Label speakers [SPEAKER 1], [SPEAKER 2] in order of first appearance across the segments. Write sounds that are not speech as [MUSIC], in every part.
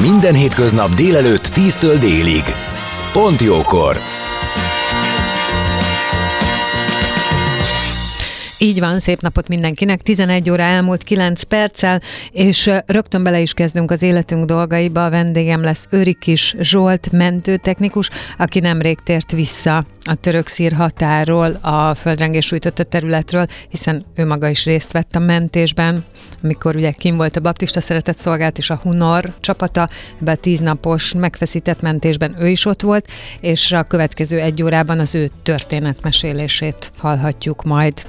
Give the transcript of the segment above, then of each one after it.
[SPEAKER 1] Minden hétköznap délelőtt 10-től délig. Pont jókor!
[SPEAKER 2] Így van, szép napot mindenkinek. 11 óra elmúlt 9 perccel, és rögtön bele is kezdünk az életünk dolgaiba. A vendégem lesz Őrikis Zsolt, mentőtechnikus, aki nemrég tért vissza a török szír határól, a földrengés sújtotta területről, hiszen ő maga is részt vett a mentésben, amikor ugye kim volt a baptista szeretett szolgált és a Hunor csapata, ebben a tíznapos megfeszített mentésben ő is ott volt, és a következő egy órában az ő történetmesélését hallhatjuk majd.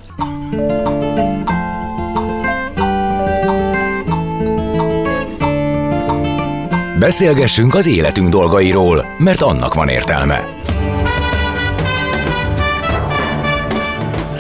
[SPEAKER 1] Beszélgessünk az életünk dolgairól, mert annak van értelme.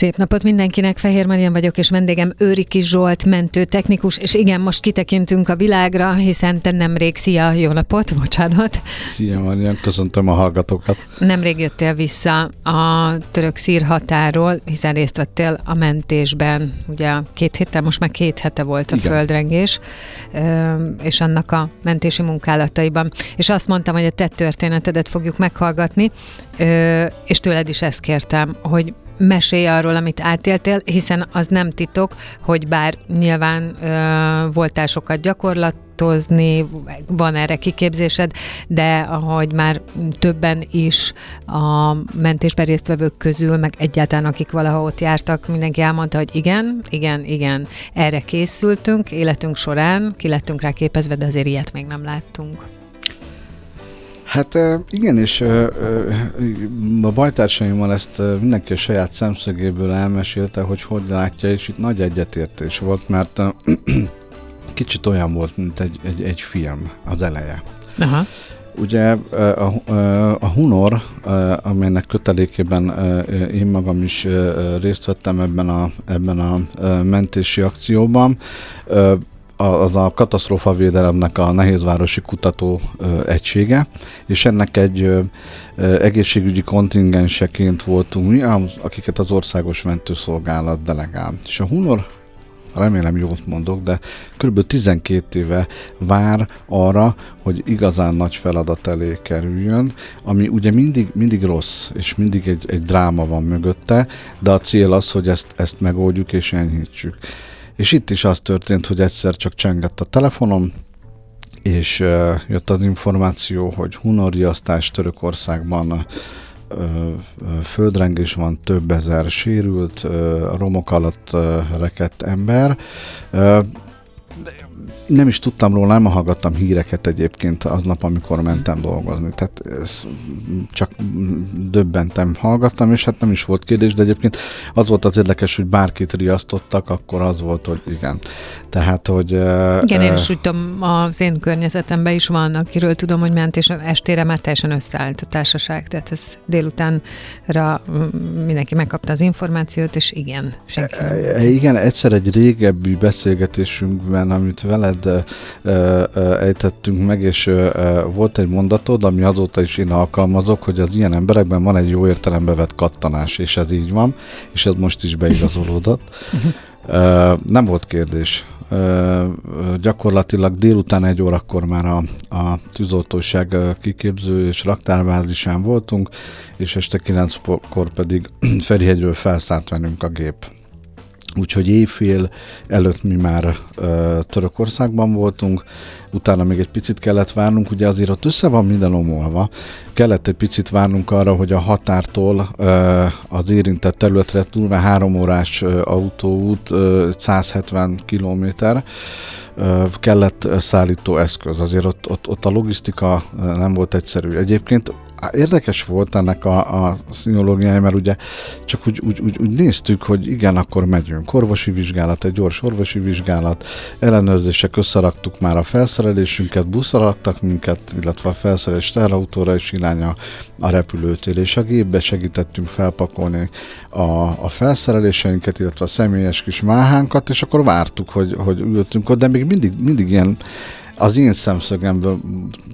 [SPEAKER 2] Szép napot mindenkinek, Fehér Marian vagyok, és vendégem Őriki Zsolt, mentő technikus, és igen, most kitekintünk a világra, hiszen te nemrég, szia, jó napot, bocsánat.
[SPEAKER 3] Szia Marian, köszöntöm a hallgatókat.
[SPEAKER 2] Nemrég jöttél vissza a török szír határól, hiszen részt vettél a mentésben, ugye két héttel, most már két hete volt a igen. földrengés, és annak a mentési munkálataiban. És azt mondtam, hogy a te történetedet fogjuk meghallgatni, és tőled is ezt kértem, hogy mesélj arról, amit átéltél, hiszen az nem titok, hogy bár nyilván ö, voltál sokat gyakorlatozni, van erre kiképzésed, de ahogy már többen is a mentésben résztvevők közül, meg egyáltalán akik valaha ott jártak, mindenki elmondta, hogy igen, igen, igen, erre készültünk életünk során, ki lettünk rá képezve, de azért ilyet még nem láttunk.
[SPEAKER 3] Hát igen, és a bajtársaimmal ezt mindenki a saját szemszögéből elmesélte, hogy hogy látja, és itt nagy egyetértés volt, mert [CLEARS THROAT] kicsit olyan volt, mint egy, egy, egy film az eleje. Aha. Ugye a, a Hunor, amelynek kötelékében én magam is részt vettem ebben a, ebben a mentési akcióban, az a katasztrófavédelemnek a nehézvárosi kutató egysége, és ennek egy egészségügyi kontingenseként voltunk mi, akiket az Országos Mentőszolgálat delegál. És a Hunor remélem jót mondok, de kb. 12 éve vár arra, hogy igazán nagy feladat elé kerüljön, ami ugye mindig, mindig rossz, és mindig egy, egy dráma van mögötte, de a cél az, hogy ezt, ezt megoldjuk és enyhítsük. És itt is az történt, hogy egyszer csak csengett a telefonom, és uh, jött az információ, hogy hunoriasztás Törökországban uh, földrengés van, több ezer sérült, uh, romok alatt uh, rekedt ember. Uh, nem is tudtam róla, nem hallgattam híreket egyébként aznap, amikor mentem dolgozni. Tehát csak döbbentem, hallgattam, és hát nem is volt kérdés, de egyébként az volt az érdekes, hogy bárkit riasztottak, akkor az volt, hogy igen. Tehát, hogy...
[SPEAKER 2] Igen, én is úgy tudom, az én környezetemben is van, akiről tudom, hogy ment, és estére már teljesen összeállt a társaság, tehát ez délutánra mindenki megkapta az információt, és igen, senki.
[SPEAKER 3] Igen, egyszer egy régebbi beszélgetésünkben, amit veled veled ejtettünk meg, és volt egy mondatod, ami azóta is én alkalmazok, hogy az ilyen emberekben van egy jó értelembe vett kattanás, és ez így van, és ez most is beigazolódott. [LAUGHS] Nem volt kérdés. Gyakorlatilag délután egy órakor már a, a tűzoltóság kiképző és raktárbázisán voltunk, és este kilenckor pedig [CLEARS THROAT] Ferihegyről felszállt velünk a gép Úgyhogy éjfél előtt mi már ö, Törökországban voltunk, utána még egy picit kellett várnunk, ugye azért ott össze van minden omolva, kellett egy picit várnunk arra, hogy a határtól ö, az érintett területre túlva három órás ö, autóút, ö, 170 kilométer, kellett szállító eszköz. Azért ott, ott, ott a logisztika nem volt egyszerű. Egyébként érdekes volt ennek a, a szinológiája, mert ugye csak úgy, úgy, úgy, úgy néztük, hogy igen, akkor megyünk. Orvosi vizsgálat, egy gyors orvosi vizsgálat, ellenőrzések, összeraktuk már a felszerelésünket, buszra raktak minket, illetve a felszerelés terautóra is iránya a repülőtér, és a gépbe segítettünk felpakolni a, a felszereléseinket, illetve a személyes kis máhánkat, és akkor vártuk, hogy, hogy ültünk ott, de még mindig, mindig ilyen az én szemszögemből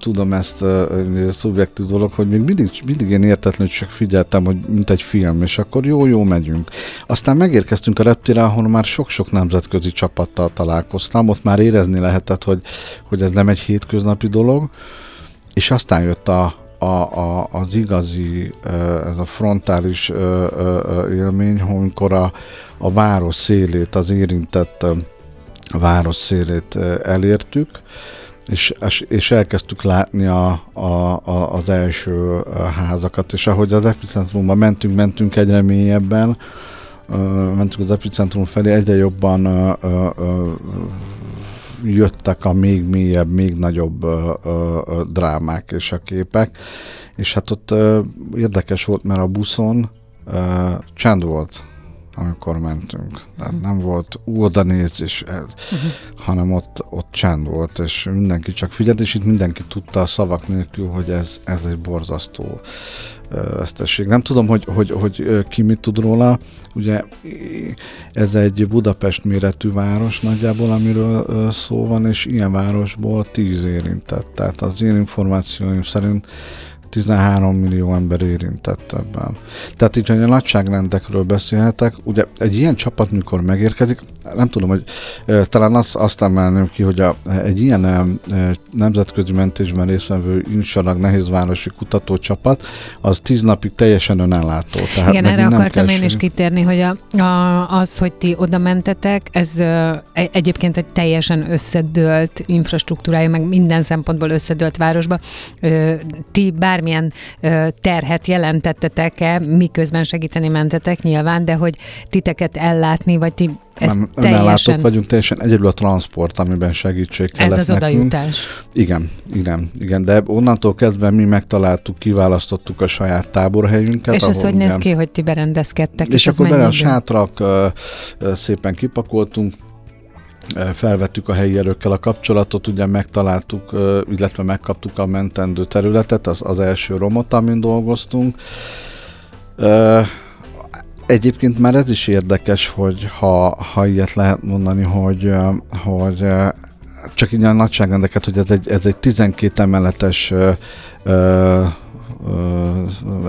[SPEAKER 3] tudom ezt, ez szubjektív dolog, hogy még mindig, mindig én értetlenül csak figyeltem, hogy mint egy film, és akkor jó-jó megyünk. Aztán megérkeztünk a reptére, ahol már sok-sok nemzetközi csapattal találkoztam, ott már érezni lehetett, hogy, hogy ez nem egy hétköznapi dolog, és aztán jött a, a, a, az igazi, ez a frontális élmény, amikor a, a város szélét, az érintett a város szélét elértük, és, és elkezdtük látni a, a, a, az első házakat, és ahogy az epicentrumban mentünk, mentünk egyre mélyebben, mentünk az epicentrum felé, egyre jobban jöttek a még mélyebb, még nagyobb drámák és a képek, és hát ott érdekes volt, mert a buszon csend volt amikor mentünk. Tehát nem volt oda néz, és ez, uh-huh. hanem ott, ott csend volt, és mindenki csak figyelt, és itt mindenki tudta a szavak nélkül, hogy ez, ez egy borzasztó vesztesség. Nem tudom, hogy, hogy, hogy ki mit tud róla. Ugye ez egy Budapest méretű város nagyjából, amiről szó van, és ilyen városból tíz érintett. Tehát az én információim szerint 13 millió ember érintett ebben. Tehát így, hogy a nagyságrendekről beszélhetek, ugye egy ilyen csapat, mikor megérkezik, nem tudom, hogy e, talán azt, azt emelném ki, hogy a, egy ilyen e, nemzetközi mentésben résztvevő insalag nehézvárosi kutatócsapat, az tíz napig teljesen önellátó.
[SPEAKER 2] Tehát Igen, erre akartam én is kitérni, hogy a, a, az, hogy ti oda mentetek, ez e, egyébként egy teljesen összedőlt infrastruktúrája, meg minden szempontból összedőlt városba. E, ti bármi bármilyen terhet jelentettetek-e, miközben segíteni mentetek nyilván, de hogy titeket ellátni, vagy ti ezt nem, teljesen...
[SPEAKER 3] vagyunk, teljesen egyedül a transport, amiben segítség kellett
[SPEAKER 2] Ez az nekünk. odajutás.
[SPEAKER 3] Igen, igen, igen, de onnantól kezdve mi megtaláltuk, kiválasztottuk a saját táborhelyünket.
[SPEAKER 2] És ez hogy néz ki, hogy ti berendezkedtek?
[SPEAKER 3] És, és akkor bele a sátrak szépen kipakoltunk, felvettük a helyi erőkkel a kapcsolatot, ugye megtaláltuk, illetve megkaptuk a mentendő területet, az, az első romot, amin dolgoztunk. Egyébként már ez is érdekes, hogy ha, ha ilyet lehet mondani, hogy, hogy csak így a nagyságrendeket, hogy ez egy, ez egy 12 emeletes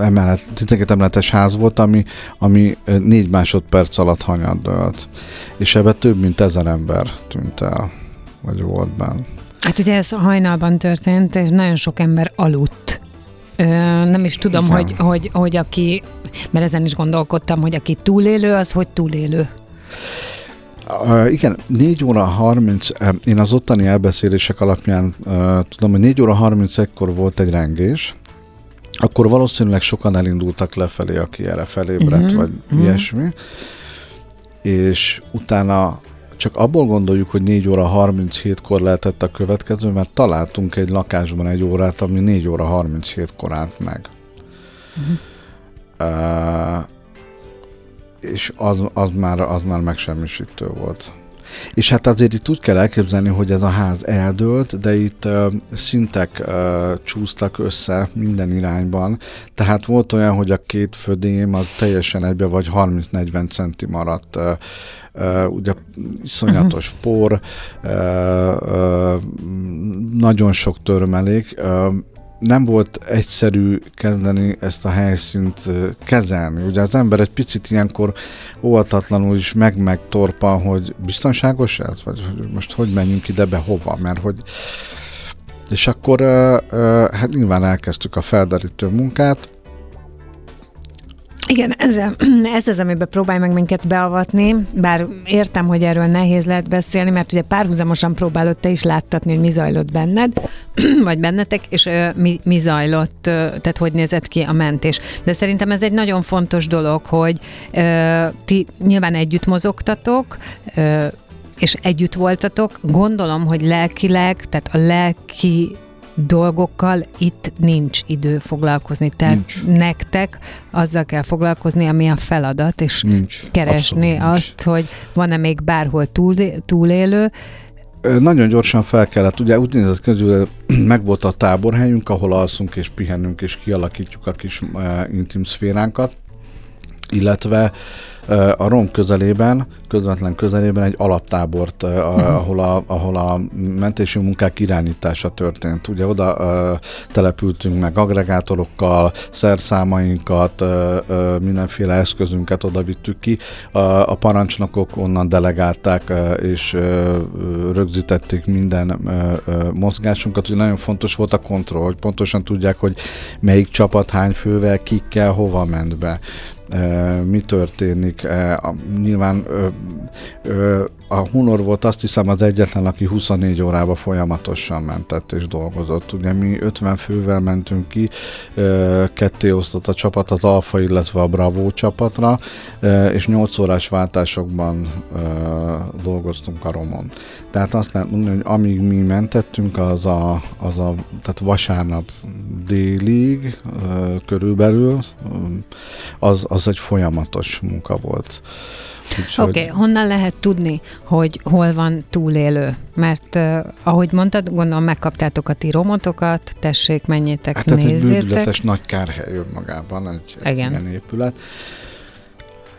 [SPEAKER 3] emelet, 12 emeletes ház volt, ami, ami négy másodperc alatt hanyat dölt. És ebbe több mint ezer ember tűnt el, vagy volt benne.
[SPEAKER 2] Hát ugye ez hajnalban történt, és nagyon sok ember aludt. Ö, nem is tudom, hogy, hogy, hogy aki, mert ezen is gondolkodtam, hogy aki túlélő, az hogy túlélő.
[SPEAKER 3] Uh, igen, 4 óra 30, én az ottani elbeszélések alapján uh, tudom, hogy 4 óra 31-kor volt egy rengés, akkor valószínűleg sokan elindultak lefelé, aki erre felébredt, uh-huh, vagy uh-huh. ilyesmi, és utána csak abból gondoljuk, hogy 4 óra 37-kor lehetett a következő, mert találtunk egy lakásban egy órát, ami 4 óra 37-kor állt meg. Uh-huh. Uh, és az, az, már, az már megsemmisítő volt. És hát azért itt úgy kell elképzelni, hogy ez a ház eldőlt, de itt uh, szintek uh, csúsztak össze minden irányban, tehát volt olyan, hogy a két födém az teljesen egybe vagy 30-40 centi maradt. Uh, Uh, ugye iszonyatos uh-huh. por, uh, uh, nagyon sok törmelék, uh, nem volt egyszerű kezdeni ezt a helyszínt kezelni. Ugye az ember egy picit ilyenkor óvatatlanul is meg-meg torpa, hogy biztonságos ez? Vagy most hogy menjünk ide be, hova? Mert hogy és akkor hát nyilván elkezdtük a felderítő munkát,
[SPEAKER 2] Igen, ez, ez az, amiben próbálj meg minket beavatni, bár értem, hogy erről nehéz lehet beszélni, mert ugye párhuzamosan próbálod te is láttatni, hogy mi zajlott benned, [CLEARS THROAT] vagy bennetek, és mi, mi zajlott, tehát hogy nézett ki a mentés. De szerintem ez egy nagyon fontos dolog, hogy ti nyilván együtt mozogtatok, és együtt voltatok. Gondolom, hogy lelkileg, tehát a lelki dolgokkal itt nincs idő foglalkozni. Tehát nincs. nektek azzal kell foglalkozni, ami a feladat, és nincs. keresni Abszolút azt, nincs. hogy van-e még bárhol túl, túlélő,
[SPEAKER 3] nagyon gyorsan fel kellett, ugye úgynevezett közül [CLEARS THROAT] meg volt a táborhelyünk, ahol alszunk és pihenünk és kialakítjuk a kis uh, intim szféránkat, illetve a Rom közelében, közvetlen közelében egy alaptábort, uh-huh. ahol, a, ahol a mentési munkák irányítása történt. Ugye oda települtünk meg agregátorokkal, szerszámainkat, mindenféle eszközünket oda vittük ki. A, a parancsnokok onnan delegálták és rögzítették minden mozgásunkat. Ugye nagyon fontos volt a kontroll, hogy pontosan tudják, hogy melyik csapat hány fővel, kikkel, hova ment be mi történik. Nyilván a Hunor volt azt hiszem az egyetlen, aki 24 órában folyamatosan mentett és dolgozott. Ugye mi 50 fővel mentünk ki, ketté osztott a csapat az Alfa, illetve a Bravo csapatra, és 8 órás váltásokban dolgoztunk a Romon. Tehát azt lehet mondani, hogy amíg mi mentettünk, az a, az a tehát vasárnap délig körülbelül, az, az egy folyamatos munka volt.
[SPEAKER 2] Oké, okay, honnan lehet tudni, hogy hol van túlélő? Mert uh, ahogy mondtad, gondolom megkaptátok a ti romotokat, tessék, menjétek, hát, nézzétek. Hát egy
[SPEAKER 3] bődületes nagy kárhely önmagában, egy, Igen. egy ilyen épület.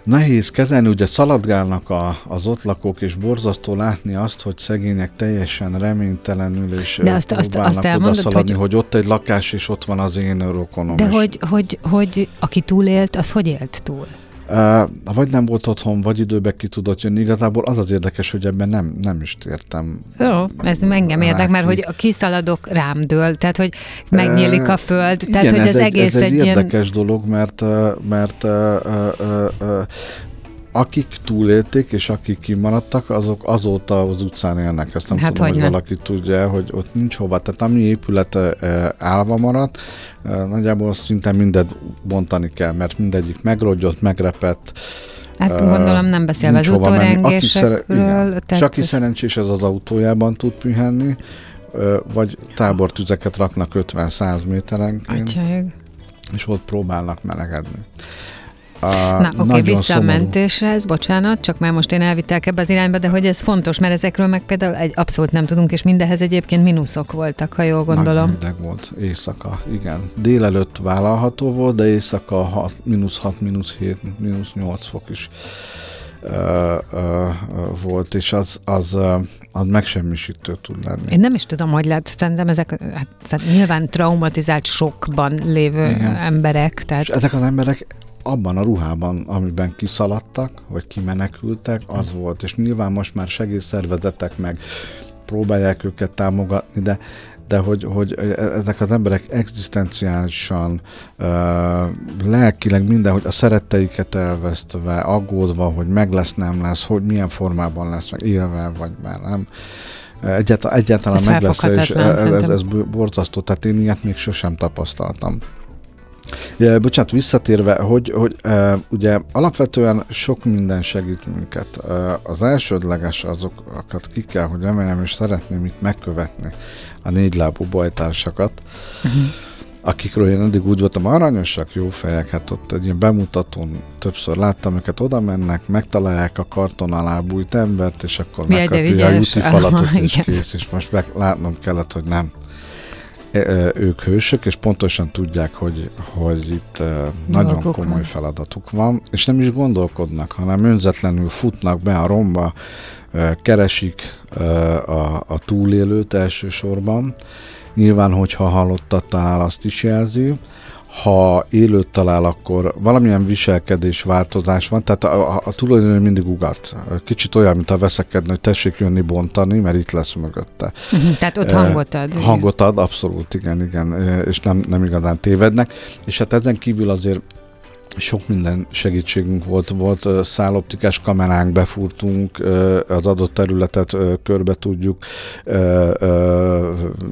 [SPEAKER 3] Nehéz kezelni, ugye szaladgálnak a, az ott lakók, és borzasztó látni azt, hogy szegények teljesen reménytelenül, és De azt, azt, azt elmondod, szaladni, hogy... hogy ott egy lakás, és ott van az én rokonom.
[SPEAKER 2] De hogy, hogy, hogy aki túlélt, az hogy élt túl?
[SPEAKER 3] Uh, vagy nem volt otthon, vagy időbe ki tudott jönni. Igazából az az érdekes, hogy ebben nem, nem is értem.
[SPEAKER 2] Jó, ez engem érdek, mert hogy kiszaladok rám dől, tehát hogy megnyílik a föld, tehát
[SPEAKER 3] Igen,
[SPEAKER 2] hogy
[SPEAKER 3] ez az egy, egész ez egy, egy érdekes ilyen... dolog, mert, mert uh, uh, uh, akik túlélték, és akik kimaradtak, azok azóta az utcán élnek. Ezt nem hát tudom, hogy, hogy valaki tudja, hogy ott nincs hova. Tehát ami épület állva maradt, nagyjából szinte mindent bontani kell, mert mindegyik megrogyott, megrepett,
[SPEAKER 2] Hát uh, gondolom nem beszélve az utórengésekről.
[SPEAKER 3] És aki szerencsés, az az autójában tud pihenni, vagy tábortüzeket raknak 50-100 méterenként, Atyag. és ott próbálnak melegedni.
[SPEAKER 2] A, Na, oké, okay, vissza a mentéshez, bocsánat, csak már most én elvittek ebbe az irányba, de hogy ez fontos, mert ezekről meg például egy abszolút nem tudunk, és mindehez egyébként mínuszok voltak, ha jól gondolom.
[SPEAKER 3] Nagy volt, éjszaka, igen. Délelőtt vállalható volt, de éjszaka hat, mínusz 6, mínusz 7, mínusz 8 fok is volt, és az, az, az megsemmisítő tud lenni.
[SPEAKER 2] Én nem is tudom, hogy lehet, szerintem ezek hát, tehát nyilván traumatizált sokban lévő Igen. emberek. Tehát... És
[SPEAKER 3] ezek az emberek abban a ruhában, amiben kiszaladtak, vagy kimenekültek, az volt. És nyilván most már segélyszervezetek meg próbálják őket támogatni, de de hogy, hogy ezek az emberek egzisztenciálisan, lelkileg minden, hogy a szeretteiket elvesztve, aggódva, hogy meg lesz, nem lesz, hogy milyen formában lesz, meg élve, vagy már nem. Egyáltalán, egyáltalán ez meg lesz, és ez, ez, ez borzasztó, tehát én ilyet még sosem tapasztaltam. Ja, bocsánat, visszatérve, hogy, hogy uh, ugye alapvetően sok minden segít minket. Uh, az elsődleges azokat ki kell, hogy emeljem, és szeretném itt megkövetni a négylábú bajtársakat, uh-huh. akikről én eddig úgy voltam, aranyosak, jó fejek, hát ott egy ilyen bemutatón többször láttam őket, oda mennek, megtalálják a karton alá bújt embert, és akkor megkapja a úti falatot, és kész, és most meg, látnom kellett, hogy nem ők hősök, és pontosan tudják, hogy, hogy itt nagyon Dolgok komoly van. feladatuk van, és nem is gondolkodnak, hanem önzetlenül futnak be a romba, keresik a, a túlélőt elsősorban. Nyilván, hogyha halottat talál, azt is jelzi, ha élőt talál, akkor valamilyen viselkedés változás van, tehát a, a, a tulajdonképpen mindig ugat. Kicsit olyan, mint a veszekedni, hogy tessék jönni bontani, mert itt lesz mögötte.
[SPEAKER 2] Uh-huh, tehát ott hangot ad.
[SPEAKER 3] Eh, hangot ad, abszolút, igen, igen, és nem, nem igazán tévednek. És hát ezen kívül azért sok minden segítségünk volt, volt szálloptikás kameránk, befúrtunk, az adott területet körbe tudjuk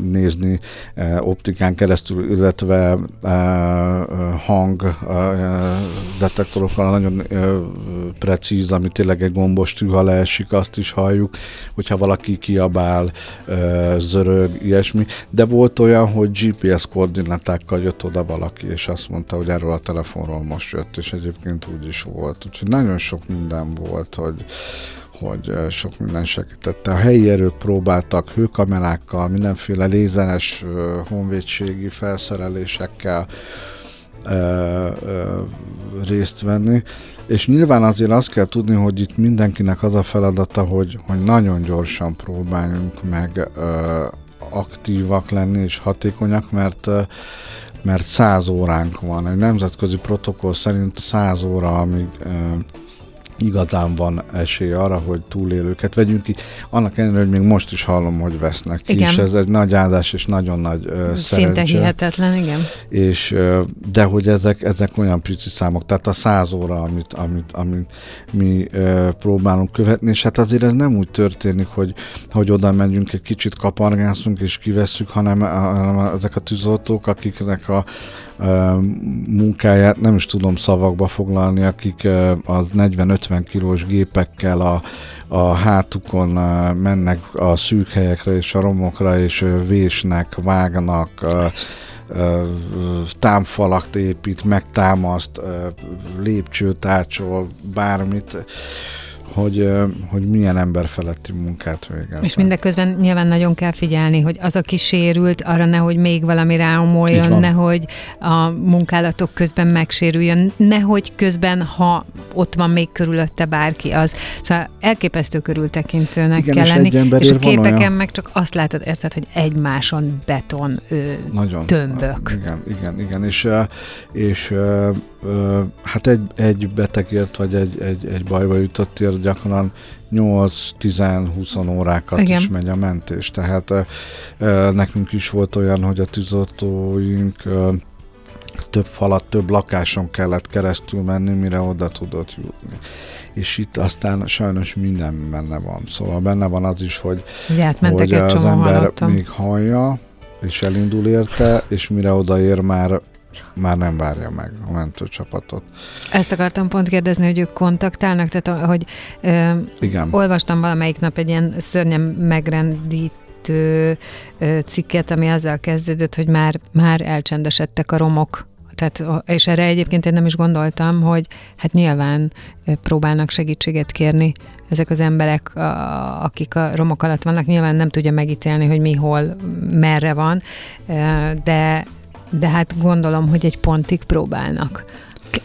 [SPEAKER 3] nézni optikán keresztül, illetve hang detektorokkal nagyon precíz, ami tényleg egy gombos tű, ha leesik, azt is halljuk, hogyha valaki kiabál, zörög, ilyesmi. De volt olyan, hogy GPS koordinátákkal jött oda valaki, és azt mondta, hogy erről a telefonról most jött, és egyébként úgy is volt. Úgyhogy nagyon sok minden volt, hogy, hogy sok minden segítette. A helyi erők próbáltak hőkamerákkal, mindenféle lézeres honvédségi felszerelésekkel ö, ö, részt venni, és nyilván azért azt kell tudni, hogy itt mindenkinek az a feladata, hogy, hogy nagyon gyorsan próbáljunk meg ö, aktívak lenni és hatékonyak, mert mert száz óránk van. Egy nemzetközi protokoll szerint száz óra, amíg igazán van esély arra, hogy túlélőket vegyünk ki. Annak ellenére, hogy még most is hallom, hogy vesznek ki, igen. és ez egy nagy áldás és nagyon nagy uh,
[SPEAKER 2] Szinte szerencse. hihetetlen, igen.
[SPEAKER 3] És, uh, de hogy ezek, ezek olyan pici számok, tehát a száz óra, amit, amit, amit mi uh, próbálunk követni, és hát azért ez nem úgy történik, hogy, hogy oda megyünk, egy kicsit kapargászunk és kivesszük, hanem, hanem ezek a tűzoltók, akiknek a munkáját nem is tudom szavakba foglalni, akik az 40-50 kilós gépekkel a, a hátukon mennek a szűk helyekre és a romokra, és vésnek, vágnak, támfalakt épít, megtámaszt, lépcsőt ácsol, bármit hogy, hogy milyen emberfeletti munkát végez.
[SPEAKER 2] És mindeközben nyilván nagyon kell figyelni, hogy az, aki sérült, arra nehogy még valami ráomoljon, nehogy a munkálatok közben megsérüljön, nehogy közben, ha ott van még körülötte bárki, az. Szóval elképesztő körültekintőnek Igen, kell és lenni, és a képeken olyan... meg csak azt látod, érted, hogy egymáson beton ő, nagyon, tömbök.
[SPEAKER 3] Igen, igen, igen, és, és hát egy, egy betegért, vagy egy, egy, egy bajba jutottért gyakran 8-10-20 órákat Igen. is megy a mentés. Tehát nekünk is volt olyan, hogy a tűzoltóink több falat, több lakáson kellett keresztül menni, mire oda tudott jutni. És itt aztán sajnos minden benne van. Szóval benne van az is, hogy, hogy az ember hallottam. még hallja, és elindul érte, és mire odaér már már nem várja meg a mentőcsapatot.
[SPEAKER 2] Ezt akartam pont kérdezni, hogy ők kontaktálnak, tehát hogy ö, Igen. olvastam valamelyik nap egy ilyen szörnyen megrendítő ö, cikket, ami azzal kezdődött, hogy már, már elcsendesedtek a romok tehát, és erre egyébként én nem is gondoltam, hogy hát nyilván próbálnak segítséget kérni ezek az emberek, akik a romok alatt vannak, nyilván nem tudja megítélni, hogy mi, hol, merre van, de de hát gondolom, hogy egy pontig próbálnak.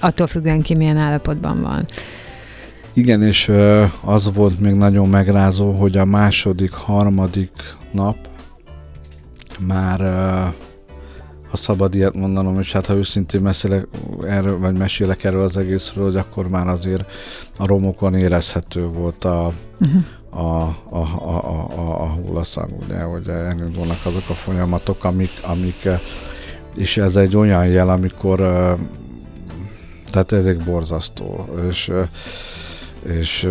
[SPEAKER 2] Attól függően ki milyen állapotban van.
[SPEAKER 3] Igen, és az volt még nagyon megrázó, hogy a második, harmadik nap már, ha szabad ilyet mondanom, és hát ha őszintén beszélek erről, vagy mesélek erről az egészről, hogy akkor már azért a romokon érezhető volt a, uh-huh. a, a, a, a, a, a hullaszag, ugye, hogy elindulnak azok a folyamatok, amik, amik és ez egy olyan jel, amikor tehát ez egy borzasztó, és, és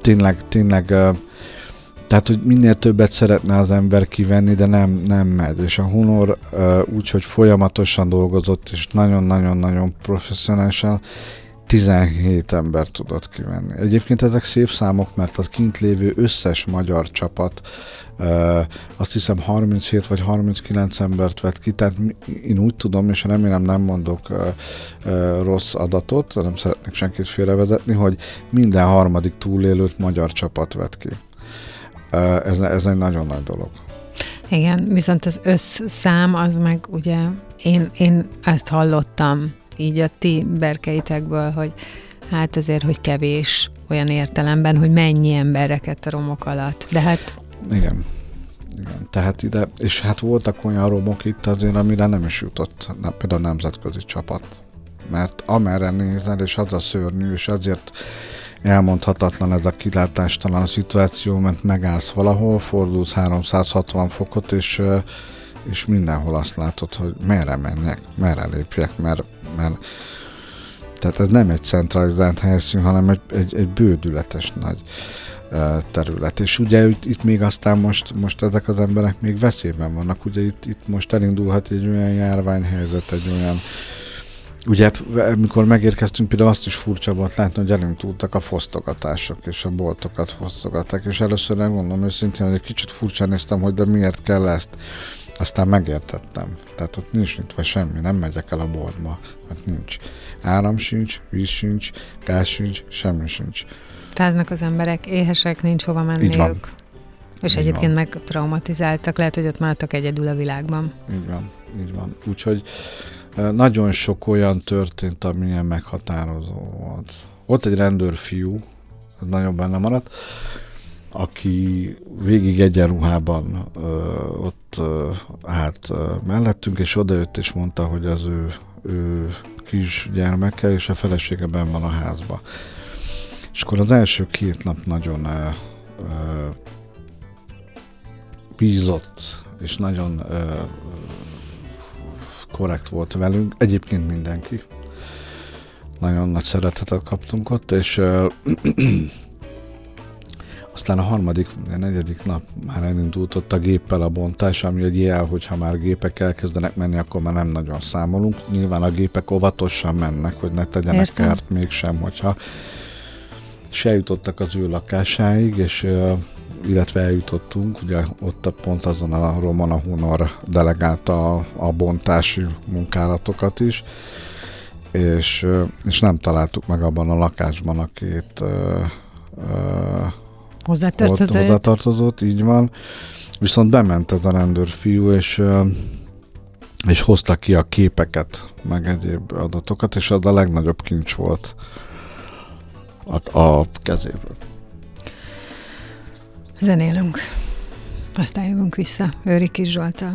[SPEAKER 3] tényleg, tényleg tehát, hogy minél többet szeretne az ember kivenni, de nem, nem megy. És a Hunor úgy, hogy folyamatosan dolgozott, és nagyon-nagyon-nagyon professzionálisan, 17 ember tudott kivenni. Egyébként ezek szép számok, mert a kint lévő összes magyar csapat azt hiszem 37 vagy 39 embert vett ki, tehát én úgy tudom, és remélem nem mondok rossz adatot, nem szeretnék senkit félrevezetni, hogy minden harmadik túlélőt magyar csapat vett ki. Ez, ez egy nagyon nagy dolog.
[SPEAKER 2] Igen, viszont az összszám az meg ugye, én, én ezt hallottam így a ti berkeitekből, hogy hát azért, hogy kevés olyan értelemben, hogy mennyi embereket a romok alatt. De hát
[SPEAKER 3] igen. Igen, tehát ide, és hát voltak olyan romok itt azért, amire nem is jutott például a nemzetközi csapat. Mert amerre nézel, és az a szörnyű, és azért elmondhatatlan ez a kilátástalan szituáció, mert megállsz valahol, fordulsz 360 fokot, és, és mindenhol azt látod, hogy merre menjek, merre lépjek, mert, mert Tehát ez nem egy centralizált helyszín, hanem egy, egy, egy bődületes nagy terület. És ugye itt, itt még aztán most, most ezek az emberek még veszélyben vannak. Ugye itt, itt most elindulhat egy olyan járványhelyzet, egy olyan Ugye, amikor megérkeztünk, például azt is furcsa volt látni, hogy elindultak a fosztogatások, és a boltokat fosztogatták, és először megmondom őszintén, hogy egy kicsit furcsa néztem, hogy de miért kell ezt. Aztán megértettem. Tehát ott nincs nyitva semmi, nem megyek el a boltba, mert nincs. Áram sincs, víz sincs, gáz sincs, semmi sincs.
[SPEAKER 2] Fáznak az emberek, éhesek, nincs hova menniük. És így egyébként van. meg traumatizáltak, lehet, hogy ott maradtak egyedül a világban.
[SPEAKER 3] Így van, így van. Úgyhogy nagyon sok olyan történt, amilyen meghatározó volt. Ott egy rendőrfiú, ez nagyon benne maradt, aki végig egyenruhában ö, ott ö, állt ö, mellettünk, és odajött és mondta, hogy az ő, ő kisgyermeke és a felesége ben van a házba. És akkor az első két nap nagyon ö, ö, bízott, és nagyon ö, korrekt volt velünk. Egyébként mindenki. Nagyon nagy szeretetet kaptunk ott, és ö, aztán a harmadik, a negyedik nap már elindult ott a géppel a bontás, ami egy jel, hogyha már gépek elkezdenek menni, akkor már nem nagyon számolunk. Nyilván a gépek óvatosan mennek, hogy ne tegyenek Értem. kárt mégsem, hogyha és eljutottak az ő lakásáig, és illetve eljutottunk, ugye ott a pont azon a Romana Hunor delegálta a, a bontási munkálatokat is, és, és nem találtuk meg abban a lakásban a két
[SPEAKER 2] hozzátartozott.
[SPEAKER 3] hozzátartozott, így van. Viszont bement ez a rendőrfiú, és és hozta ki a képeket, meg egyéb adatokat, és az a legnagyobb kincs volt a, a kezéből.
[SPEAKER 2] Zenélünk. Aztán jövünk vissza Őri Kis Zsoltal.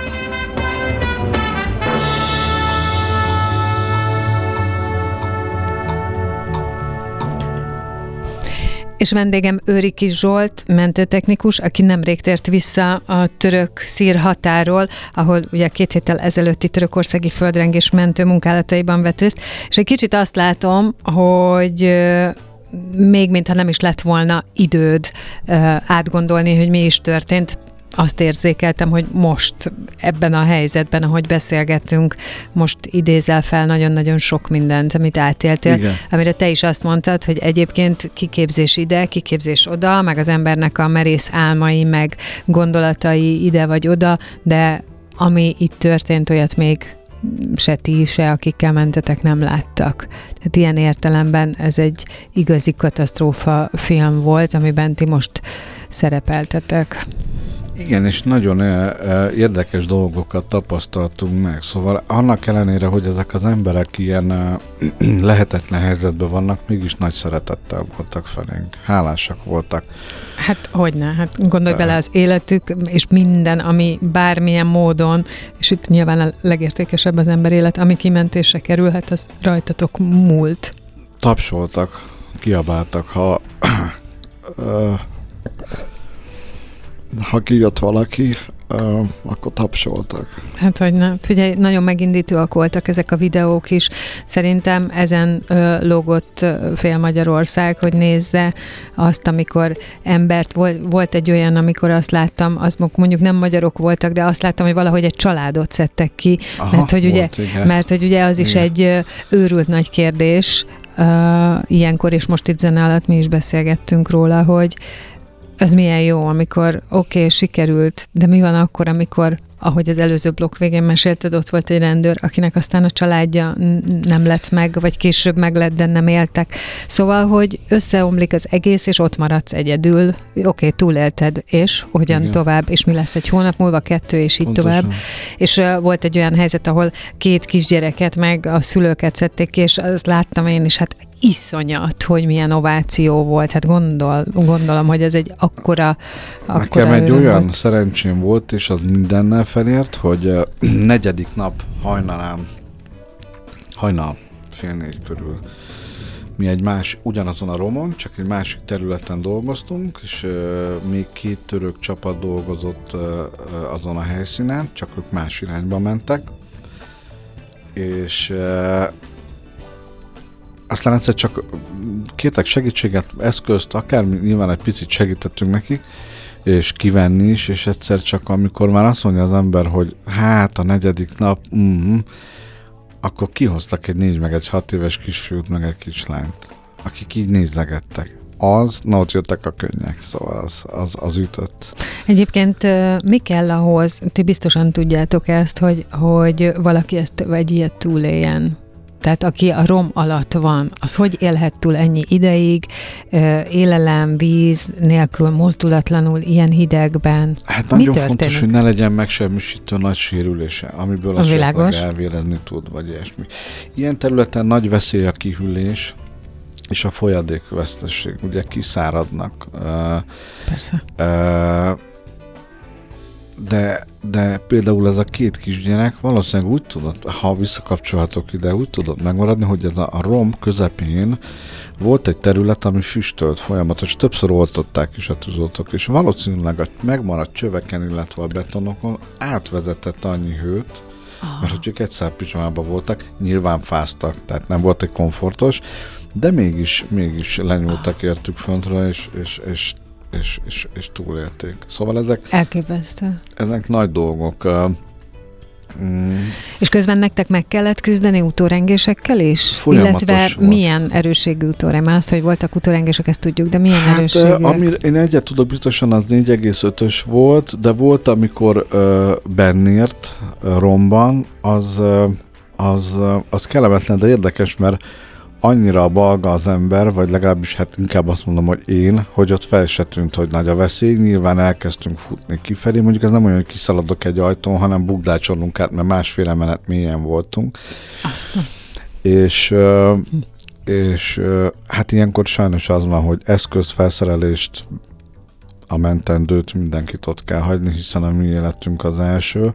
[SPEAKER 2] És vendégem Őriki Zsolt, mentőtechnikus, aki nemrég tért vissza a török szír határól, ahol ugye két héttel ezelőtti törökországi földrengés mentő munkálataiban vett részt, és egy kicsit azt látom, hogy még mintha nem is lett volna időd átgondolni, hogy mi is történt, azt érzékeltem, hogy most ebben a helyzetben, ahogy beszélgettünk, most idézel fel nagyon-nagyon sok mindent, amit átéltél, Igen. amire te is azt mondtad, hogy egyébként kiképzés ide, kiképzés oda, meg az embernek a merész álmai, meg gondolatai ide vagy oda, de ami itt történt, olyat még se ti, se akikkel mentetek nem láttak. Tehát ilyen értelemben ez egy igazi katasztrófa film volt, amiben ti most szerepeltetek.
[SPEAKER 3] Igen, és nagyon érdekes dolgokat tapasztaltunk meg. Szóval annak ellenére, hogy ezek az emberek ilyen [CLEARS THROAT] lehetetlen helyzetben vannak, mégis nagy szeretettel voltak felénk. Hálásak voltak.
[SPEAKER 2] Hát hogyne, hát gondolj bele az életük, és minden, ami bármilyen módon, és itt nyilván a legértékesebb az ember élet, ami kimentésre kerülhet, az rajtatok múlt.
[SPEAKER 3] Tapsoltak, kiabáltak, ha [CLEARS THROAT] ha kijött valaki, uh, akkor tapsoltak.
[SPEAKER 2] Hát, hogy nem. Figyelj, nagyon megindítóak voltak ezek a videók is. Szerintem ezen uh, logott fél Magyarország, hogy nézze azt, amikor embert, volt, volt egy olyan, amikor azt láttam, az mondjuk nem magyarok voltak, de azt láttam, hogy valahogy egy családot szedtek ki, Aha, mert, hogy ugye, mert hogy ugye az is igen. egy őrült nagy kérdés, uh, ilyenkor, és most itt zene alatt mi is beszélgettünk róla, hogy ez milyen jó, amikor oké, okay, sikerült, de mi van akkor, amikor ahogy az előző blokk végén mesélted, ott volt egy rendőr, akinek aztán a családja nem lett meg, vagy később meg lett, de nem éltek. Szóval, hogy összeomlik az egész, és ott maradsz egyedül. Oké, okay, túlélted, és hogyan Igen. tovább, és mi lesz egy hónap múlva, kettő, és így Pontosan. tovább. És uh, volt egy olyan helyzet, ahol két kisgyereket meg a szülőket szedték ki, és azt láttam én is, hát iszonyat, hogy milyen ováció volt. Hát gondol, gondolom, hogy ez egy akkora, akkora
[SPEAKER 3] Nekem egy olyan volt. szerencsém volt, és az mindennel felért, hogy [CLEARS THROAT] negyedik nap hajnalán, hajnal fél négy körül mi egy más, ugyanazon a romon, csak egy másik területen dolgoztunk, és uh, még két török csapat dolgozott uh, azon a helyszínen, csak ők más irányba mentek, és uh, aztán egyszer csak kértek segítséget, eszközt, akár nyilván egy picit segítettünk nekik, és kivenni is, és egyszer csak amikor már azt mondja az ember, hogy hát a negyedik nap, mm, akkor kihoztak egy négy meg egy hat éves kisfiút, meg egy kislányt, akik így nézlegettek. Az, na ott jöttek a könnyek, szóval az, az, az ütött.
[SPEAKER 2] Egyébként mi kell ahhoz, ti biztosan tudjátok ezt, hogy, hogy valaki ezt egy ilyet túléljen? Tehát aki a rom alatt van, az hogy élhet túl ennyi ideig, élelem, víz nélkül, mozdulatlanul, ilyen hidegben?
[SPEAKER 3] Hát nagyon Mi történik? fontos, hogy ne legyen megsemmisítő nagy sérülése, amiből a világos elvérezni tud, vagy ilyesmi. Ilyen területen nagy veszély a kihűlés, és a folyadékvesztesség, ugye kiszáradnak.
[SPEAKER 2] Persze.
[SPEAKER 3] Uh, de, de például ez a két kisgyerek valószínűleg úgy tudott, ha visszakapcsolhatok ide, úgy tudott megmaradni, hogy ez a, a rom közepén volt egy terület, ami füstölt folyamatos, többször oltották is a tűzoltók, és valószínűleg a megmaradt csöveken, illetve a betonokon átvezetett annyi hőt, Aha. mert hogy ők egy pizsamában voltak, nyilván fáztak, tehát nem volt egy komfortos, de mégis, mégis lenyúltak értük föntről, és, és, és és, és, és túlélték. Szóval ezek...
[SPEAKER 2] Elképesztő.
[SPEAKER 3] Ezek nagy dolgok.
[SPEAKER 2] Mm. És közben nektek meg kellett küzdeni utórengésekkel is? Folyamatos Illetve volt. milyen erősségű utórengések? Azt, hogy voltak utórengések, ezt tudjuk, de milyen hát, erősségű?
[SPEAKER 3] Amire én egyet tudok biztosan, az 4,5-ös volt, de volt, amikor uh, bennért romban, az, uh, az, uh, az kellemetlen, de érdekes, mert annyira balga az ember, vagy legalábbis hát inkább azt mondom, hogy én, hogy ott fel se tűnt, hogy nagy a veszély. Nyilván elkezdtünk futni kifelé. Mondjuk ez nem olyan, hogy kiszaladok egy ajtón, hanem bugdácsolunk át, mert másféle menet mélyen voltunk.
[SPEAKER 2] Aztán.
[SPEAKER 3] És, és hát ilyenkor sajnos az van, hogy eszközt, felszerelést, a mentendőt mindenkit ott kell hagyni, hiszen a mi életünk az első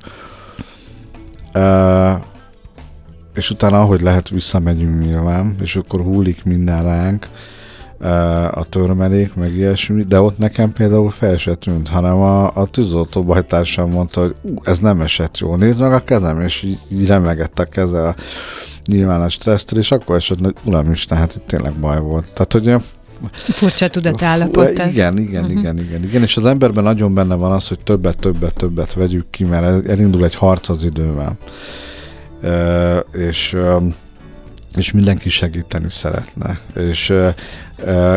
[SPEAKER 3] és utána ahogy lehet visszamegyünk nyilván, és akkor húlik minden ránk a törmelék, meg ilyesmi, de ott nekem például fel se tűnt, hanem a, a tűzoltó bajtársam mondta, hogy ú, ez nem esett jól, nézd meg a kezem, és így, így remegett a keze nyilván a stressztől, és akkor esett, hogy uram is, tehát itt tényleg baj volt. Tehát, hogy ilyen
[SPEAKER 2] Furcsa tudatállapot
[SPEAKER 3] ez. Igen, igen, uh-huh. igen, igen, igen. És az emberben nagyon benne van az, hogy többet, többet, többet vegyük ki, mert elindul egy harc az idővel és és mindenki segíteni szeretne. És,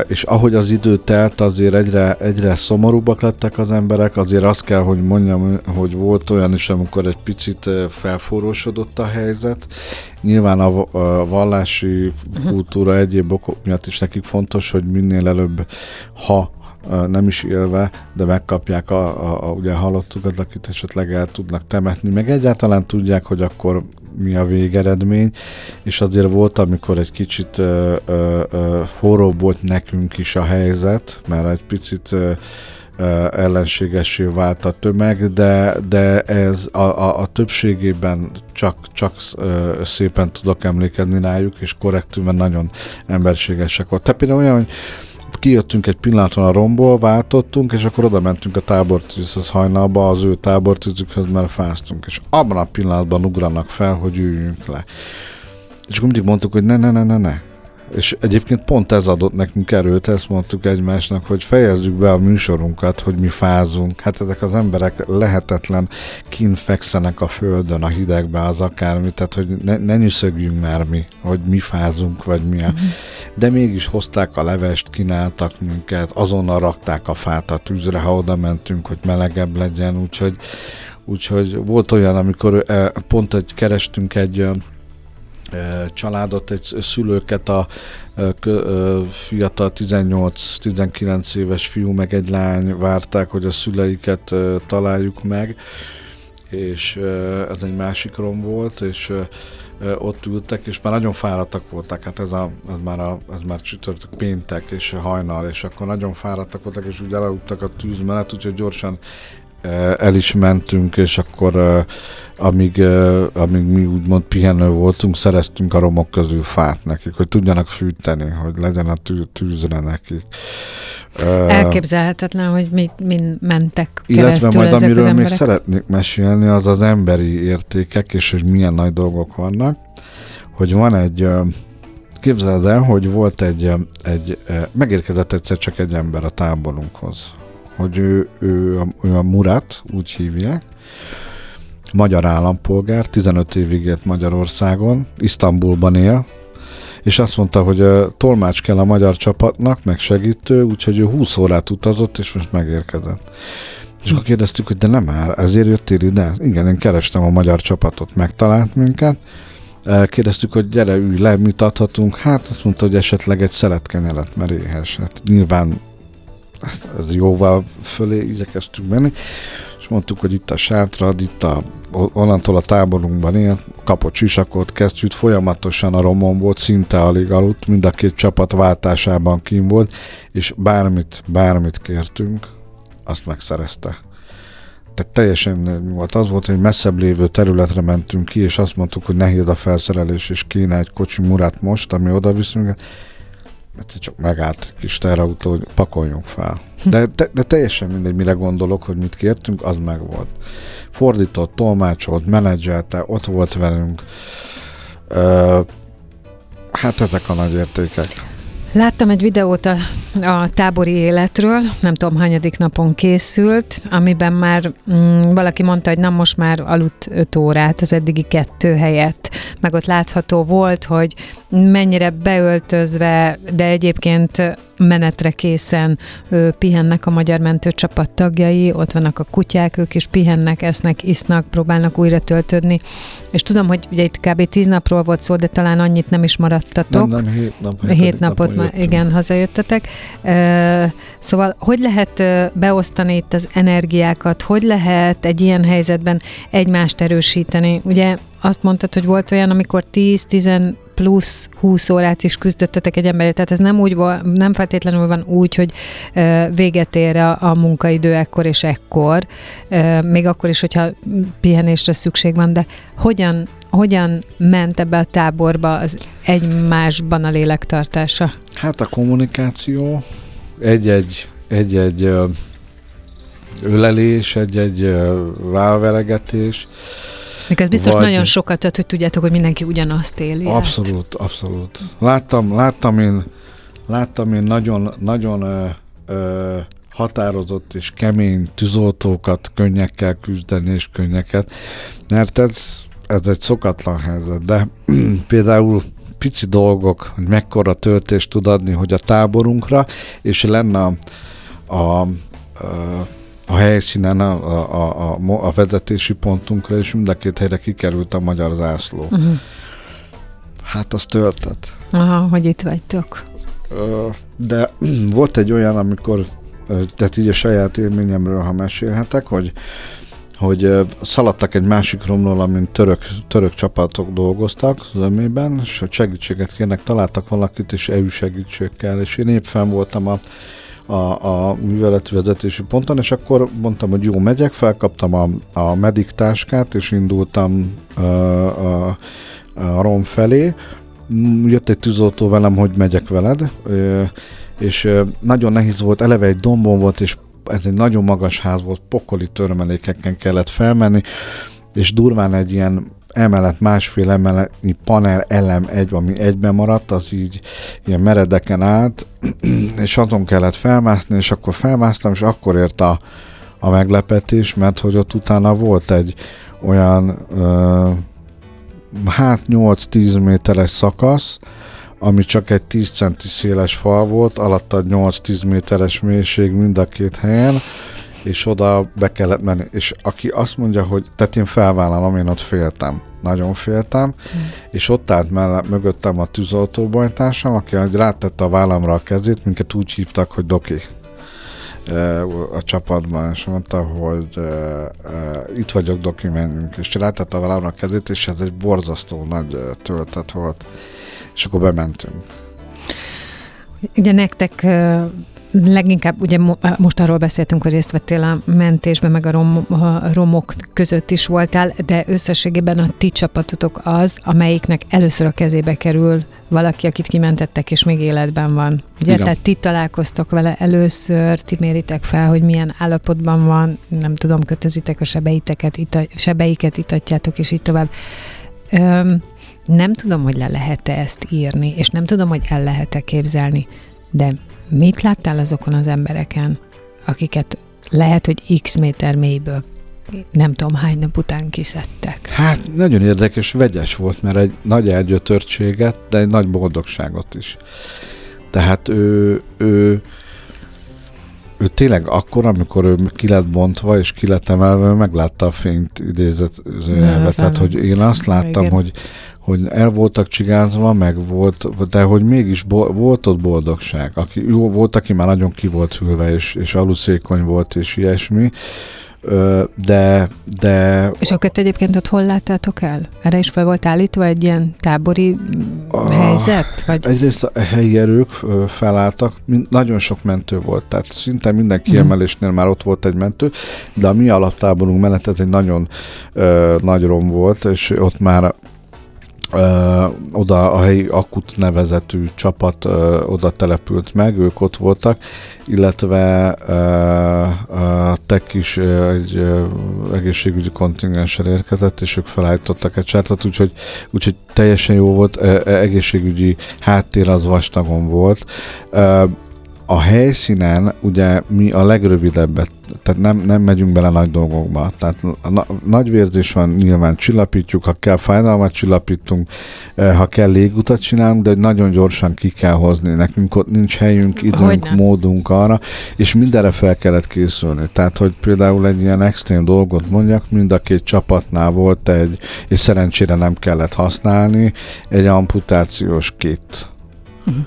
[SPEAKER 3] és ahogy az idő telt, azért egyre, egyre szomorúbbak lettek az emberek, azért azt kell, hogy mondjam, hogy volt olyan is, amikor egy picit felforrósodott a helyzet. Nyilván a, a vallási uh-huh. kultúra egyéb okok miatt is nekik fontos, hogy minél előbb, ha nem is élve, de megkapják a, a, a ugye halottukat, akit esetleg el tudnak temetni, meg egyáltalán tudják, hogy akkor mi a végeredmény, és azért volt, amikor egy kicsit ö, ö, ö, volt nekünk is a helyzet, mert egy picit ö, ellenségesé vált a tömeg, de, de ez a, a, a többségében csak, csak szépen tudok emlékezni rájuk, és korrektűen nagyon emberségesek volt. Tehát például olyan, hogy kijöttünk egy pillanatra a romból, váltottunk, és akkor oda mentünk a tábortűzhöz hajnalba, az ő tábortűzükhöz, mert fáztunk, és abban a pillanatban ugranak fel, hogy üljünk le. És akkor mindig mondtuk, hogy ne, ne, ne, ne, ne, és egyébként pont ez adott nekünk erőt, ezt mondtuk egymásnak, hogy fejezzük be a műsorunkat, hogy mi fázunk. Hát ezek az emberek lehetetlen kinfekszenek a földön, a hidegbe, az akármi, tehát hogy ne, ne nyűszögjünk már mi, hogy mi fázunk, vagy mi a... De mégis hozták a levest, kínáltak minket, azonnal rakták a fát a tűzre, ha oda mentünk, hogy melegebb legyen, úgyhogy úgyhogy volt olyan, amikor pont egy, kerestünk egy családot, egy szülőket, a fiatal 18-19 éves fiú meg egy lány várták, hogy a szüleiket találjuk meg, és ez egy másik rom volt, és ott ültek, és már nagyon fáradtak voltak, hát ez, a, ez már, a, ez már csütörtök péntek és hajnal, és akkor nagyon fáradtak voltak, és úgy elaludtak a tűz mellett, úgyhogy gyorsan el is mentünk, és akkor amíg, amíg mi úgymond pihenő voltunk, szereztünk a romok közül fát nekik, hogy tudjanak fűteni, hogy legyen a tű, tűzre nekik.
[SPEAKER 2] Elképzelhetetlen, hogy mit, mind mentek
[SPEAKER 3] Illetve majd amiről még szeretnék mesélni, az az emberi értékek, és hogy milyen nagy dolgok vannak, hogy van egy Képzeld el, hogy volt egy, egy, megérkezett egyszer csak egy ember a táborunkhoz, hogy ő, ő, ő a Murat, úgy hívják, magyar állampolgár, 15 évig élt Magyarországon, Isztambulban él, és azt mondta, hogy a tolmács kell a magyar csapatnak, meg segítő, úgyhogy ő 20 órát utazott, és most megérkezett. És akkor kérdeztük, hogy de nem már, ezért jöttél ide? Igen, én kerestem a magyar csapatot, megtalált minket. Kérdeztük, hogy gyere, ülj le, mit adhatunk? Hát azt mondta, hogy esetleg egy szeletkenyelet, mert éhes. Hát nyilván ez jóval fölé igyekeztünk menni mondtuk, hogy itt a sátrad, itt a, onnantól a táborunkban él, kapott sisakot, kesztyűt, folyamatosan a romon volt, szinte alig aludt, mind a két csapat váltásában kim volt, és bármit, bármit kértünk, azt megszerezte. Tehát teljesen volt. Az volt, hogy messzebb lévő területre mentünk ki, és azt mondtuk, hogy nehéz a felszerelés, és kéne egy kocsi murat most, ami oda viszünk egyszer csak megállt kis terautó, hogy pakoljunk fel. De, de, de teljesen mindegy, mire gondolok, hogy mit kértünk, az meg volt. Fordított, tolmácsolt, menedzselte, ott volt velünk. Ö, hát ezek a nagy értékek.
[SPEAKER 2] Láttam egy videót a, a tábori életről, nem tudom, hányadik napon készült, amiben már mm, valaki mondta, hogy nem most már aludt 5 órát az eddigi kettő helyett. Meg ott látható volt, hogy mennyire beöltözve, de egyébként menetre készen pihennek a Magyar Mentőcsapat tagjai, ott vannak a kutyák, ők is pihennek, esznek, isznak, próbálnak újra töltődni. És tudom, hogy ugye itt kb. tíz napról volt szó, de talán annyit nem is maradtatok.
[SPEAKER 3] Nem, nem, hét, nap,
[SPEAKER 2] hét napot már, igen, hazajöttetek. Szóval hogy lehet beosztani itt az energiákat, hogy lehet egy ilyen helyzetben egymást erősíteni? Ugye azt mondtad, hogy volt olyan, amikor 10-10 plusz 20 órát is küzdöttetek egy emberért, tehát ez nem úgy nem feltétlenül van úgy, hogy véget ér a, a munkaidő ekkor és ekkor, még akkor is, hogyha pihenésre szükség van, de hogyan, hogyan ment ebbe a táborba az egymásban a lélektartása?
[SPEAKER 3] Hát a kommunikáció, egy-egy, egy-egy ölelés, egy-egy válveregetés,
[SPEAKER 2] még ez biztos vagy... nagyon sokat tett, hogy tudjátok, hogy mindenki ugyanazt éli.
[SPEAKER 3] Abszolút, át. abszolút. Láttam, láttam én, láttam én nagyon, nagyon ö, ö, határozott és kemény tűzoltókat könnyekkel küzdeni és könnyeket, mert ez, ez egy szokatlan helyzet, de [CLEARS THROAT] például pici dolgok, hogy mekkora töltést tud adni, hogy a táborunkra, és lenne a, a, a a helyszínen, a, a, a, a vezetési pontunkra, és mind a két helyre kikerült a magyar zászló. Uh-huh. Hát az töltet.
[SPEAKER 2] Aha, hogy itt vagytok.
[SPEAKER 3] De [CLEARS THROAT] volt egy olyan, amikor, tehát így a saját élményemről, ha mesélhetek, hogy hogy szaladtak egy másik romról, amin török, török csapatok dolgoztak zömében, és hogy segítséget kérnek, találtak valakit, és EU segítségkel, és én épp fenn voltam a a, a műveleti vezetési ponton, és akkor mondtam, hogy jó, megyek, felkaptam a, a medik táskát, és indultam a, a, a rom felé. Jött egy tűzoltó velem, hogy megyek veled, és nagyon nehéz volt, eleve egy dombon volt, és ez egy nagyon magas ház volt, pokoli törmelékeken kellett felmenni, és durván egy ilyen emellett másfél emeletnyi panel elem egy, ami egyben maradt, az így ilyen meredeken állt, [CLEARS THROAT] és azon kellett felmászni, és akkor felmásztam, és akkor ért a, a meglepetés, mert hogy ott utána volt egy olyan ö, hát 8-10 méteres szakasz, ami csak egy 10 centi széles fal volt, alatta 8-10 méteres mélység mind a két helyen, és oda be kellett menni. És aki azt mondja, hogy tehát én felvállalom, én ott féltem. Nagyon féltem, hmm. és ott állt mellett, mögöttem a tűzoltóbajtársam, aki rátette a vállamra a kezét, minket úgy hívtak, hogy Doki a csapatban, és mondta, hogy uh, uh, itt vagyok, Doki, menjünk. És rátette a vállamra a kezét, és ez egy borzasztó nagy uh, töltet volt. És akkor bementünk.
[SPEAKER 2] Ugye nektek Leginkább ugye most arról beszéltünk, hogy részt vettél a mentésben, meg a, rom, a romok között is voltál, de összességében a ti csapatotok az, amelyiknek először a kezébe kerül valaki, akit kimentettek, és még életben van. Ugye, Igen. tehát ti találkoztok vele először, ti méritek fel, hogy milyen állapotban van, nem tudom, kötözitek a sebeiteket, ita, sebeiket itatjátok, és így tovább. Öm, nem tudom, hogy le lehet-e ezt írni, és nem tudom, hogy el lehet-e képzelni, de Mit láttál azokon az embereken, akiket lehet, hogy x méter mélyből nem tudom hány nap után kiszedtek?
[SPEAKER 3] Hát nagyon érdekes, vegyes volt, mert egy nagy elgyötörtséget, de egy nagy boldogságot is. Tehát ő, ő, ő tényleg akkor, amikor ő ki lett bontva és ki lett emelve, meglátta a fényt idézett tehát hogy én azt láttam, igen. hogy hogy el voltak csigázva, meg volt, de hogy mégis bo- volt ott boldogság. Aki, jó, volt, aki már nagyon ki volt hűlve, és, és aluszékony volt, és ilyesmi, de, de...
[SPEAKER 2] És akkor egyébként ott hol láttátok el? Erre is fel volt állítva egy ilyen tábori a, helyzet?
[SPEAKER 3] Vagy? Egyrészt a helyi erők felálltak, nagyon sok mentő volt, tehát szinte minden kiemelésnél már ott volt egy mentő, de a mi alaptáborunk mellett ez egy nagyon ö, nagy rom volt, és ott már Ö, oda a helyi akut nevezetű csapat ö, oda települt meg, ők ott voltak, illetve ö, a TEK is egy ö, egészségügyi kontingenssel érkezett, és ők felállítottak egy csátot, úgyhogy, úgyhogy teljesen jó volt, ö, egészségügyi háttér az vastagon volt. Ö, a helyszínen ugye mi a legrövidebbet, tehát nem, nem megyünk bele nagy dolgokba. Tehát na, nagy vérzés van, nyilván csillapítjuk, ha kell fájdalmat csillapítunk, eh, ha kell légutat csinálunk, de nagyon gyorsan ki kell hozni. Nekünk ott nincs helyünk, időnk, módunk arra, és mindenre fel kellett készülni. Tehát, hogy például egy ilyen extrém dolgot mondjak, mind a két csapatnál volt egy, és szerencsére nem kellett használni, egy amputációs kit. Uh-huh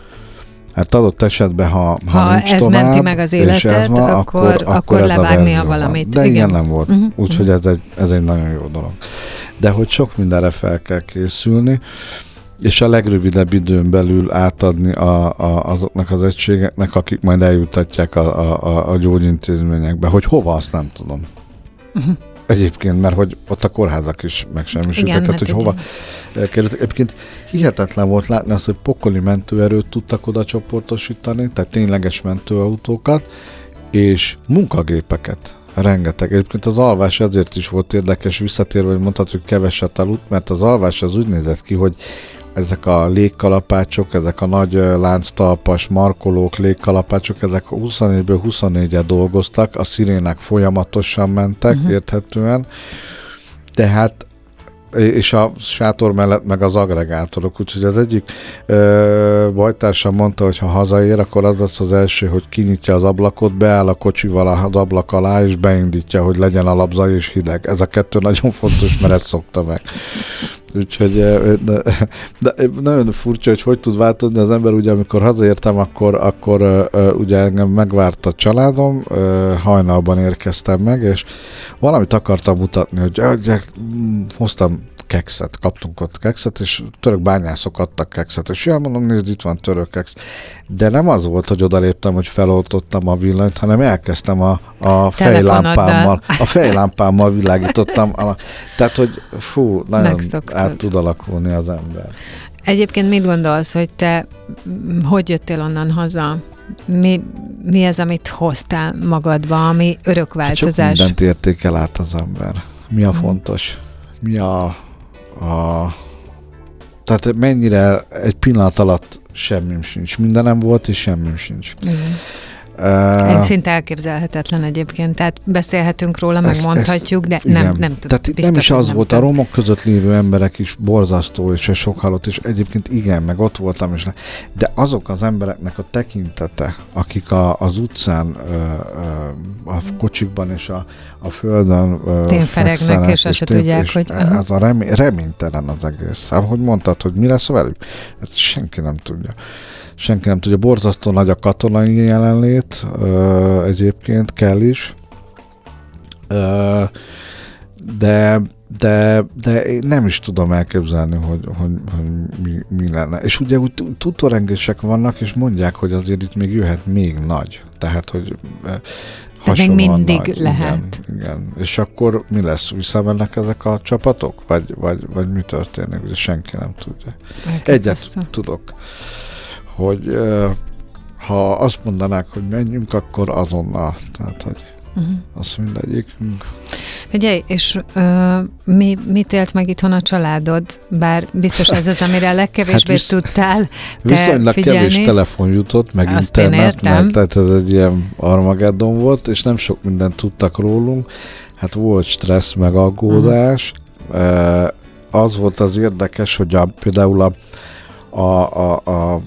[SPEAKER 3] Hát adott esetben, ha,
[SPEAKER 2] ha, ha nincs ez tovább, menti meg az életet, van, akkor, akkor, akkor levágnia valamit.
[SPEAKER 3] De igen, nem volt. Uh-huh. Úgyhogy ez, egy, ez egy nagyon jó dolog. De hogy sok mindenre fel kell készülni, és a legrövidebb időn belül átadni a, a, azoknak az egységeknek, akik majd eljutatják a, a, a gyógyintézményekbe. Hogy hova, azt nem tudom. Uh-huh. Egyébként, mert hogy ott a kórházak is megsemmisültek, tehát hát hogy hova kerültek. Egyébként hihetetlen volt látni azt, hogy pokoli mentőerőt tudtak oda csoportosítani, tehát tényleges mentőautókat, és munkagépeket. Rengeteg. Egyébként az alvás ezért is volt érdekes, visszatérve, hogy mondhatjuk, hogy keveset aludt, mert az alvás az úgy nézett ki, hogy ezek a légkalapácsok, ezek a nagy lánctalpas markolók, légkalapácsok, ezek 24-ből 24-et dolgoztak, a szirének folyamatosan mentek, uh-huh. érthetően. Tehát és a sátor mellett meg az agregátorok, úgyhogy az egyik ö, bajtársam mondta, hogy ha hazaér, akkor az lesz az első, hogy kinyitja az ablakot, beáll a kocsival az ablak alá, és beindítja, hogy legyen alapzaj és hideg. Ez a kettő nagyon fontos, mert ezt szokta meg. Úgyhogy de, de, nagyon furcsa, hogy hogy tud változni az ember, ugye amikor hazaértem, akkor, akkor ugye engem megvárt a családom, hajnalban érkeztem meg, és valamit akartam mutatni, hogy hoztam kekszet, kaptunk ott kekszet, és török bányászok adtak kekszet, és jól mondom, nézd, itt van török keksz. De nem az volt, hogy odaléptem, hogy feloltottam a villanyt, hanem elkezdtem a, a fejlámpámmal, a fejlámpámmal világítottam. A, tehát, hogy fú, nagyon át tud alakulni az ember.
[SPEAKER 2] Egyébként mit gondolsz, hogy te hogy jöttél onnan haza? Mi, mi az, amit hoztál magadba, ami örök változás? Hát sok
[SPEAKER 3] mindent értékel át az ember. Mi a hmm. fontos? Mi a, a... Tehát mennyire egy pillanat alatt semmim sincs. Mindenem volt, és semmim sincs. Igen.
[SPEAKER 2] Uh, Szinte elképzelhetetlen egyébként, tehát beszélhetünk róla, megmondhatjuk, de igen. nem, nem tudom.
[SPEAKER 3] Tehát nem is az nem volt, tudom. a romok között lévő emberek is borzasztó, és sok halott, és egyébként igen, meg ott voltam, és de azok az embereknek a tekintete, akik a, az utcán, a kocsikban és a, a földön
[SPEAKER 2] Tényferegnek, és azt tudják, és hogy...
[SPEAKER 3] Ez a remény, reménytelen az egész. Hát, hogy mondtad, hogy mi lesz velük? Hát senki nem tudja senki nem tudja. Borzasztó nagy a katonai jelenlét, ö, egyébként kell is. Ö, de de, de én nem is tudom elképzelni, hogy, hogy, hogy mi, mi lenne. És ugye úgy tudórengések vannak, és mondják, hogy azért itt még jöhet még nagy. Tehát, hogy
[SPEAKER 2] de még mindig nagy. lehet.
[SPEAKER 3] Igen, igen. És akkor mi lesz? Visszamennek ezek a csapatok? Vagy, vagy, vagy mi történik? Ugye senki nem tudja. Egyet tudok hogy ha azt mondanák, hogy menjünk, akkor azonnal. Tehát, hogy uh-huh. azt mindegyikünk.
[SPEAKER 2] Figyelj, és uh, mi, mit élt meg itthon a családod? Bár biztos ez az, amire a legkevésbé hát tudtál
[SPEAKER 3] te Viszonylag figyelni. kevés telefon jutott, meg azt internet, meg, tehát ez egy ilyen Armageddon volt, és nem sok mindent tudtak rólunk. Hát volt stressz, meg aggódás. Uh-huh. Uh, az volt az érdekes, hogy a, például a, a, a, a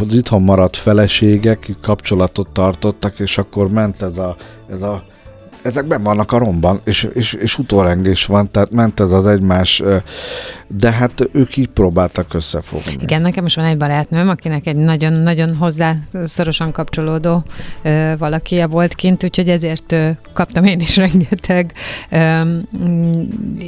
[SPEAKER 3] az itthon maradt feleségek kapcsolatot tartottak, és akkor ment ez a, ez a ezek ben vannak a romban, és, és, és utórengés van, tehát ment ez az egymás, de hát ők így próbáltak összefogni.
[SPEAKER 2] Igen, nekem is van egy barátnőm, akinek egy nagyon-nagyon hozzá szorosan kapcsolódó ö, valakie volt kint, úgyhogy ezért ö, kaptam én is rengeteg ö,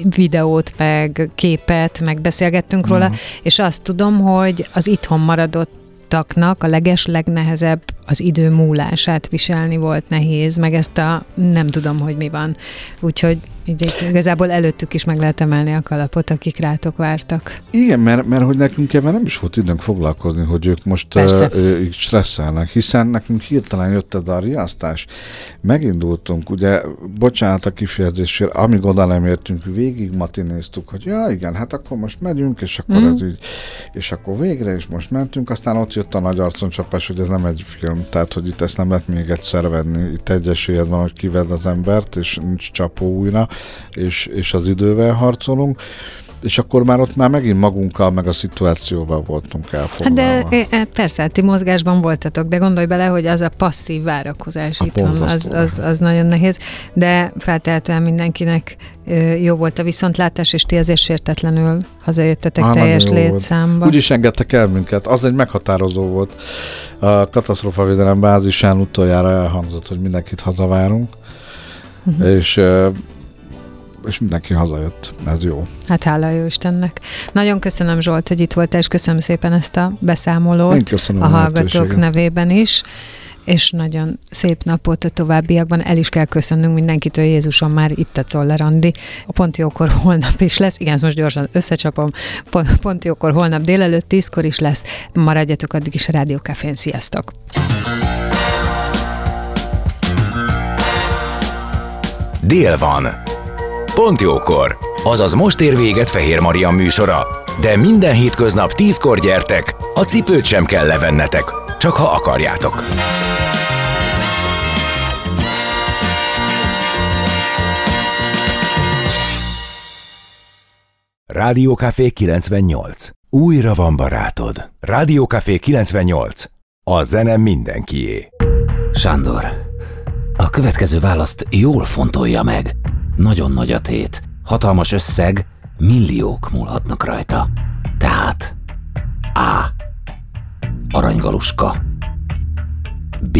[SPEAKER 2] videót, meg képet, meg beszélgettünk róla, uh-huh. és azt tudom, hogy az itthon maradott taknak a leges legnehezebb az idő múlását viselni volt nehéz, meg ezt a nem tudom, hogy mi van. Úgyhogy így igazából előttük is meg lehet emelni a kalapot, akik rátok vártak.
[SPEAKER 3] Igen, mert, mert hogy nekünk ebben nem is volt időnk foglalkozni, hogy ők most uh, stresszelnek, hiszen nekünk hirtelen jött ez a riasztás. Megindultunk, ugye, bocsánat a kifejezésért, amíg oda nem értünk, végig matinéztük, hogy ja, igen, hát akkor most megyünk, és akkor mm. ez így, és akkor végre, és most mentünk, aztán ott jött a nagy arconcsapás, hogy ez nem egy film, tehát, hogy itt ezt nem lehet még egyszer venni. Itt egy esélyed van, hogy kived az embert, és nincs csapó újra, és, és az idővel harcolunk és akkor már ott már megint magunkkal, meg a szituációval voltunk elfoglalva.
[SPEAKER 2] Hát de hát persze, ti mozgásban voltatok, de gondolj bele, hogy az a passzív várakozás hát itthon, az, az, az nagyon nehéz, de feltehetően mindenkinek jó volt a viszontlátás, és ti azért sértetlenül hazajöttetek Há, teljes létszámba.
[SPEAKER 3] Úgy is engedtek el minket, az egy meghatározó volt. A katasztrófavédelem bázisán utoljára elhangzott, hogy mindenkit hazavárunk, uh-huh. és és mindenki hazajött. Ez jó.
[SPEAKER 2] Hát hála jó Istennek. Nagyon köszönöm Zsolt, hogy itt voltál, és köszönöm szépen ezt a beszámolót a, a hallgatók nevében is és nagyon szép napot a továbbiakban. El is kell köszönnünk mindenkitől, Jézusom már itt a Czoller Andi. A pont jókor holnap is lesz. Igen, most gyorsan összecsapom. Pont, pont jókor holnap délelőtt tízkor is lesz. Maradjatok addig is a Rádiókafén. Sziasztok!
[SPEAKER 1] Dél van. Pont jókor. Azaz most ér véget Fehér Maria műsora. De minden hétköznap tízkor gyertek, a cipőt sem kell levennetek, csak ha akarjátok. Rádiókafé 98. Újra van barátod. Rádiókafé 98. A zene mindenkié.
[SPEAKER 4] Sándor, a következő választ jól fontolja meg. Nagyon nagy a tét. Hatalmas összeg, milliók múlhatnak rajta. Tehát A. Aranygaluska B.